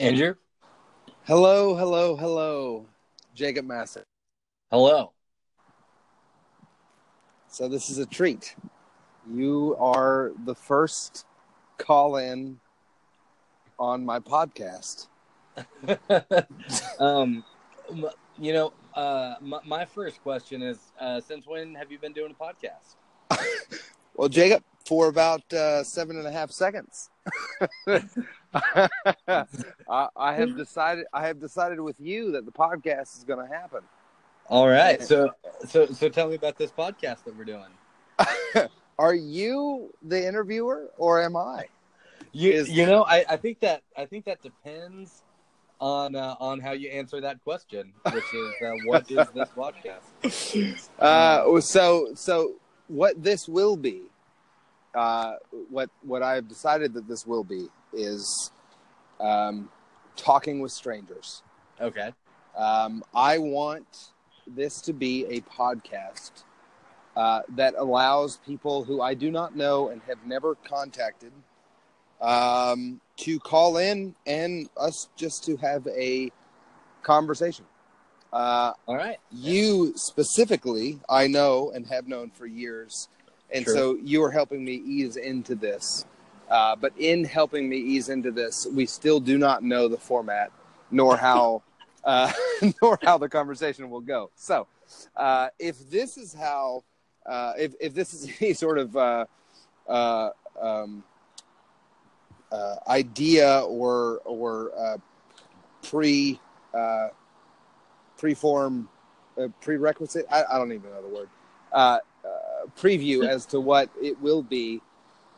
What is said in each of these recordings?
Andrew? Hello, hello, hello, Jacob Massey. Hello. So this is a treat. You are the first call in on my podcast. um, you know, uh, my, my first question is uh, since when have you been doing a podcast? Well, Jacob, for about uh, seven and a half seconds, I, I have decided. I have decided with you that the podcast is going to happen. All right. So, so, so tell me about this podcast that we're doing. Are you the interviewer or am I? You, Is- you know, I, I think that I think that depends on uh, on how you answer that question, which is uh, what is this podcast? Uh, so so what this will be, uh, what what I have decided that this will be is um, talking with strangers. Okay. Um, I want this to be a podcast uh, that allows people who I do not know and have never contacted um, to call in and us just to have a conversation. Uh, All right. you specifically, I know and have known for years, and True. so you are helping me ease into this. Uh, but in helping me ease into this, we still do not know the format nor how uh, nor how the conversation will go. So, uh, if this is how, uh, if if this is any sort of uh, uh, um, uh, idea or or uh, pre uh, preform uh, prerequisite, I, I don't even know the word. Preview as to what it will be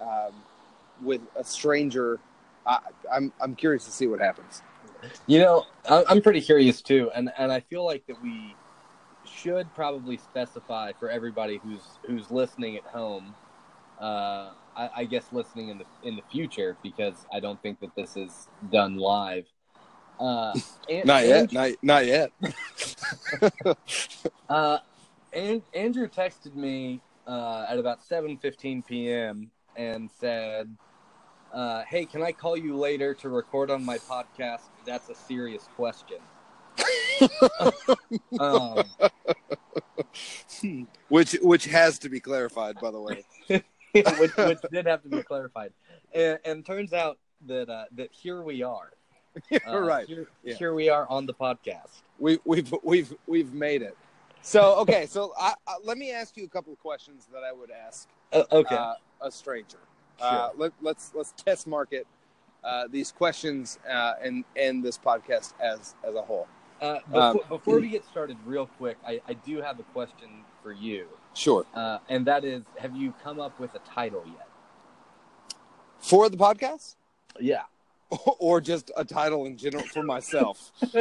um, with a stranger. I, I'm I'm curious to see what happens. You know, I'm pretty curious too, and and I feel like that we should probably specify for everybody who's who's listening at home. Uh, I, I guess listening in the in the future because I don't think that this is done live. Uh, and, Not yet. and- Not not yet. Uh, and Andrew texted me uh, at about 7:15 p.m. and said, uh, "Hey, can I call you later to record on my podcast? That's a serious question." um, which which has to be clarified, by the way. which, which did have to be clarified, and, and turns out that uh, that here we are. Uh, right. Here, Yeah. here we are on the podcast. We we've we've we've made it. So okay. So I, I, let me ask you a couple of questions that I would ask Uh, okay. uh, a stranger. Uh, let, let's let's test market uh, these questions uh, and and this podcast as as a whole. Uh, before, um, before we get started, real quick, I, I do have a question for you. Sure. Uh, and that is, have you come up with a title yet? For the podcast, Yeah. or just a title in general for myself.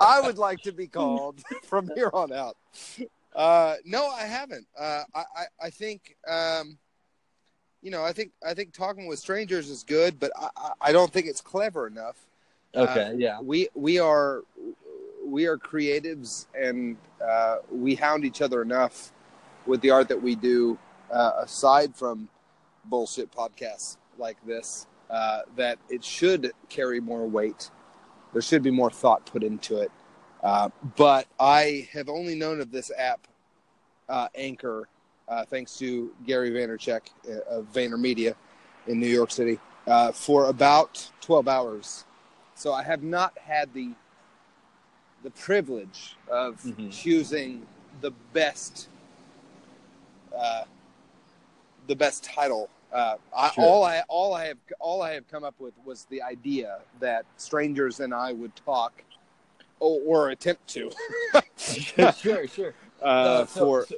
I would like to be called from here on out. Uh, no, I haven't. Uh, I, I, I think, um, you know, I think, I think talking with strangers is good, but I, I- don't think it's clever enough. Okay. yeah. We, we are, we are creatives and uh, we hound each other enough with the art that we do, uh, aside from bullshit podcasts like this, uh, that it should carry more weight. There should be more thought put into it. Uh, but I have only known of this app, uh, Anchor, uh, thanks to Gary Vaynerchuk uh, of VaynerMedia in New York City, uh, for about 12 hours. So I have not had the the privilege of Mhm. choosing the best uh, the best title. Uh, I, Sure. all I all I have all I have come up with was the idea that strangers and I would talk or, or attempt to sure. Sure. uh, Uh, so- for so,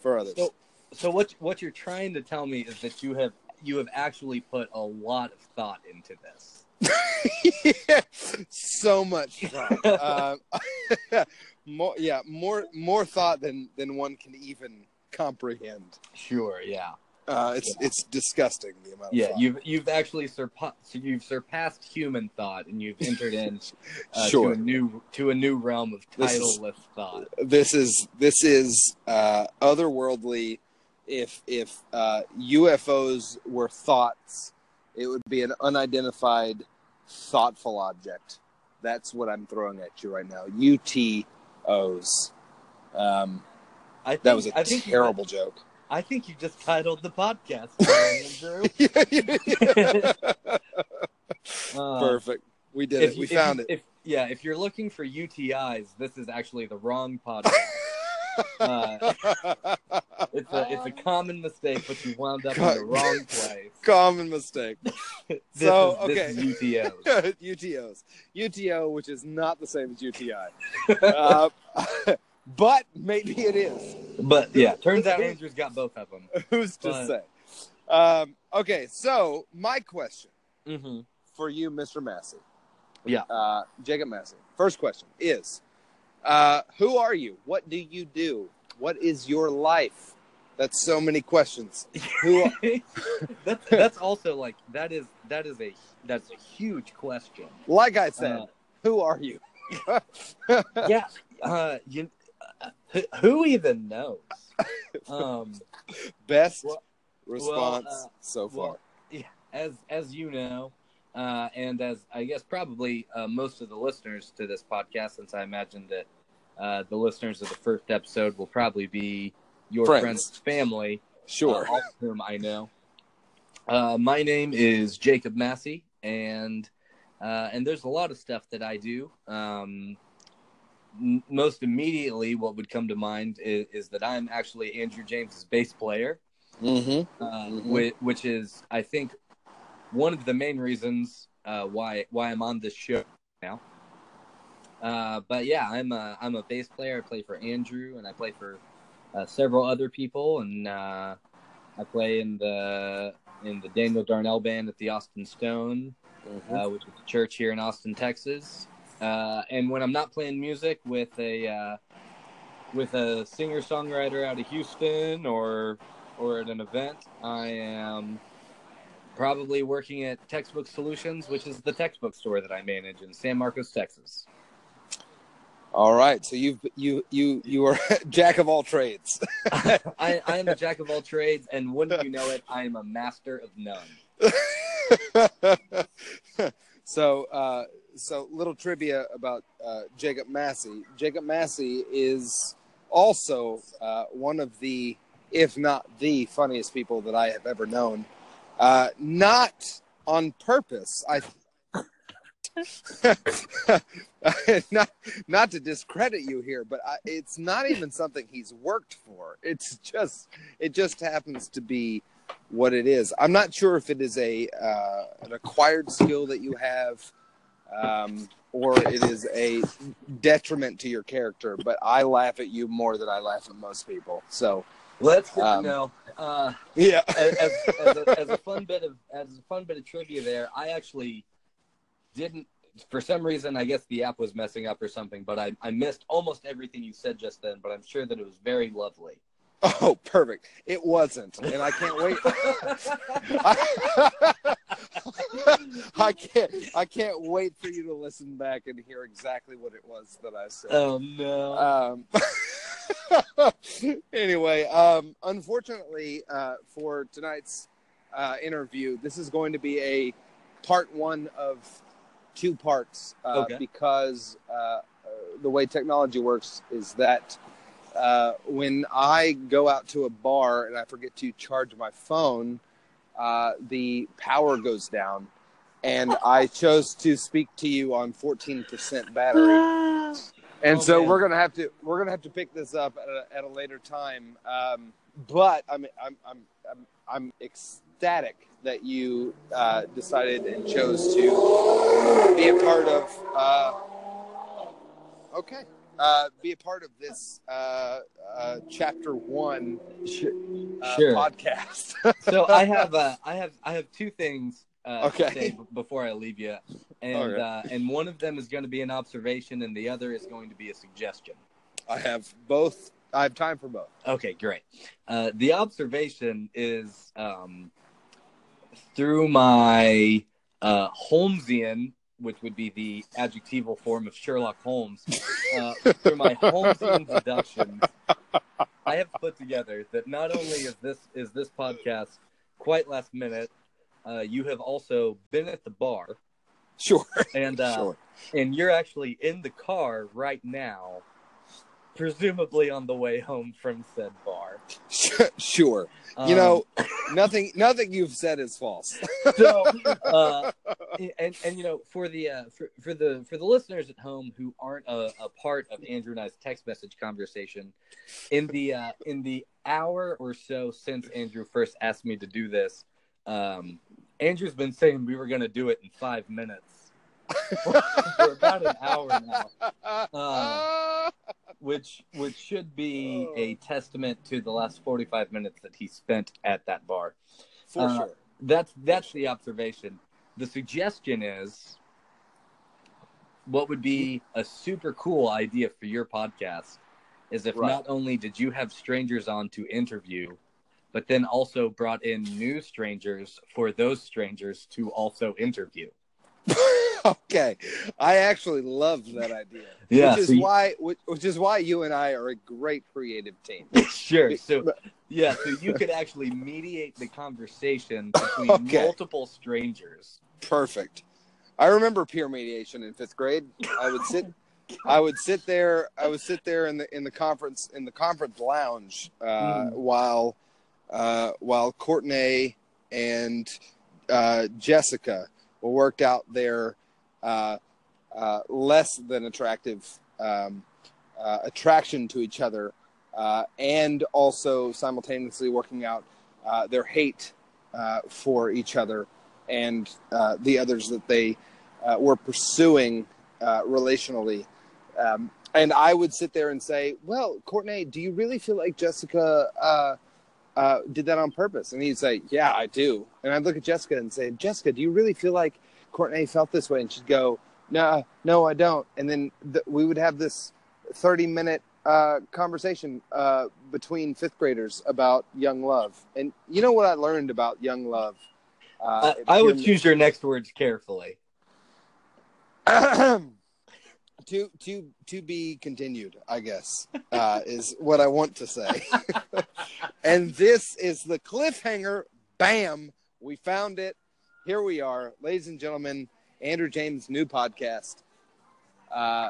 for others. so, so what what you're trying to tell me is that you have you have actually put a lot of thought into this. so much thought. uh, more, yeah, more more thought than than one can even comprehend. Sure. Yeah. Uh, it's it's disgusting the amount. Of Yeah. thought. You've you've actually surpassed you've surpassed human thought, and you've entered in uh, Sure. to a new to a new realm of This is- thought. this is this is uh, otherworldly. If if uh, UFOs were thoughts, it would be an unidentified thoughtful object. That's what I'm throwing at you right now. UTOs. Um, I think, that was a I terrible joke. I think you just titled the podcast, Andrew. Uh, Perfect. We did if it. you- We if found you- it. If, yeah, if you're looking for UTIs, this is actually the wrong podcast. uh, It's a it's a common mistake, but you wound up in the wrong place. Common mistake. This So, is, this is UTOs. UTOs. UTO, which is not the same as UTI. uh, but maybe it is. But yeah, turns out Andrew's got both of them. Who's to But- say? Um, okay, so my question Mm-hmm. for you, Mr. Massey. Yeah. Uh, Jacob Massey. First question is uh, Who are you? What do you do? What is your life? That's so many questions. Who, that's that's also like that is that is a that's a huge question. like I said, Uh, who are you? yeah, uh, you, who, who even knows? Um, Best Well- response well, uh, so far. well, yeah, as as you know, uh, and as I guess probably uh, most of the listeners to this podcast, since I imagine that uh, the listeners of the first episode will probably be your Friends. friends, family, sure. uh, all of whom I know. Uh, my name is Jacob Massey, and uh, and there's a lot of stuff that I do. Um, m- most immediately, what would come to mind is, is that I'm actually Andrew James's bass player mm-hmm. uh, Mhm. which, which is I think one of the main reasons uh, why why I'm on this show now. Uh, but yeah, I'm a I'm a bass player. I play for Andrew, and I play for uh, several other people, and uh, I play in the in the Daniel Darnell band at the Austin Stone, Mm-hmm. uh, which is a church here in Austin, Texas. Uh, and when I'm not playing music with a uh, with a singer songwriter out of Houston or or at an event, I am probably working at Textbook Solutions, which is the textbook store that I manage in San Marcos, Texas. All right. So you've you you you are jack of all trades. I, I am a jack of all trades, and wouldn't you know it, I am a master of none. so uh, so little trivia about uh, Jacob Massey. Jacob Massey is also uh, one of the, if not the funniest people that I have ever known. Uh, not on purpose. I not not to discredit you here, but I, it's not even something he's worked for. It's just it just happens to be what it is. I'm not sure if it is a uh, an acquired skill that you have, um, or it is a detriment to your character. But I laugh at you more than I laugh at most people. So let's good Um, know. Uh, yeah, as, as, as, a, as a fun bit of as a fun bit of trivia there, I actually didn't for some reason I guess the app was messing up or something, but I, I missed almost everything you said just then, but I'm sure that it was very lovely. oh perfect. It wasn't, and I can't wait. I, I can't. I can't wait for you to listen back and hear exactly what it was that I said. oh no. Um, anyway, um, unfortunately uh, for tonight's uh, interview, this is going to be a part one of two parts uh, Okay. because uh, uh, the way technology works is that uh, when I go out to a bar and I forget to charge my phone, uh, the power goes down. And I chose to speak to you on 14% battery. And Oh, so man. we're gonna have to we're gonna have to pick this up at a, at a later time. Um, but I'm I'm I'm I'm, I'm ecstatic that you uh, decided and chose to be a part of. Uh, okay, uh, be a part of this uh, uh, chapter one Sure. uh, podcast. so I have uh, I have I have two things uh, Okay. to say b- before I leave you, and Alright. uh, and one of them is going to be an observation, and the other is going to be a suggestion. I have both. I have time for both. Okay, great. Uh, the observation is um, through my uh, Holmesian, which would be the adjectival form of Sherlock Holmes, uh, through my Holmesian deductions, I have put together that not only is this is this podcast quite last minute, uh, you have also been at the bar Sure. and uh, sure. and you're actually in the car right now, presumably on the way home from said bar. Sure. Um, You know, nothing nothing you've said is false. so uh, and and you know for the uh, for, for the for the listeners at home who aren't a, a part of Andrew and I's text message conversation in the uh, in the hour or so since Andrew first asked me to do this um, Andrew's been saying we were going to do it in five minutes for about an hour now Uh, which which should be a testament to the last 45 minutes that he spent at that bar For uh, sure. that's that's the observation. The suggestion is what would be a super cool idea for your podcast is if Right. not only did you have strangers on to interview, but then also brought in new strangers for those strangers to also interview. okay. I actually love that idea. Yeah, which is so you- why which, which is why you and I are a great creative team. Sure. So yeah, so you could actually mediate the conversation between Okay. multiple strangers. Perfect. I remember peer mediation in fifth grade. I would sit I would sit there I would sit there in the in the conference in the conference lounge uh, Mhm. while uh, while Courtney and uh, Jessica worked out their uh, uh, less than attractive um, uh, attraction to each other, uh, and also simultaneously working out their hate for each other and the others that they were pursuing relationally. Um, and I would sit there and say, "Well, Courtney, do you really feel like Jessica uh, uh, did that on purpose?" And he'd say, "Yeah, I do." And I'd look at Jessica and say, "Jessica, do you really feel like Courtney felt this way?" And she'd go, "No, no, I don't." And then th- we would have this thirty-minute uh, conversation uh, between fifth graders about young love. And you know what I learned about young love? Uh, I, I would choose your next words carefully. to to to be continued i guess uh, is what i want to say and this is the cliffhanger bam we found it here we are ladies and gentlemen andrew james new podcast uh,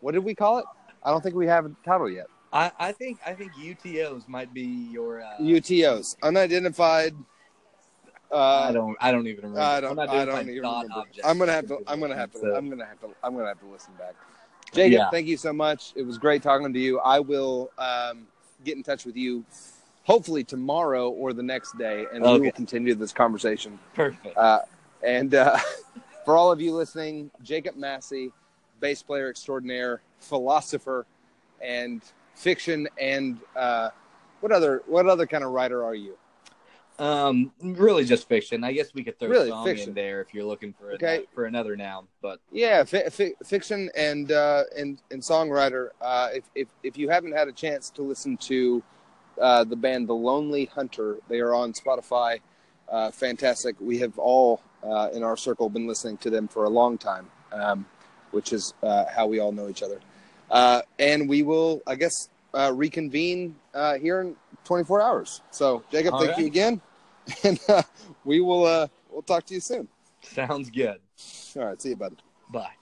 what did we call it i don't think we have a title yet I, I think I think UTOs might be your. Uh, utos unidentified uh, I don't. I don't even remember. I don't. I don't even remember. I'm gonna have to. I'm gonna have to. So- I'm gonna have to. I'm gonna have to listen back. Jacob, Yeah. thank you so much. It was great talking to you. I will um, get in touch with you, hopefully tomorrow or the next day, and we will continue this conversation. perfect. Uh, and uh, for all of you listening, Jacob Massey, bass player extraordinaire, philosopher, and fiction, and uh, what other what other kind of writer are you? Um, really just fiction. I guess we could throw Really, song fiction. in there if you're looking for Okay. for another noun. But Yeah, fi- fi- fiction and uh, and and songwriter. Uh, if, if if you haven't had a chance to listen to uh, the band The Lonely Hunter, they are on Spotify. Uh, fantastic. We have all uh, in our circle been listening to them for a long time, um, which is uh, how we all know each other. Uh, and we will, I guess, uh, reconvene uh, here in 24 hours. So, Jacob, All thank you again, and uh, we will uh, we'll talk to you soon. sounds good. All right, see you, bud. Bye.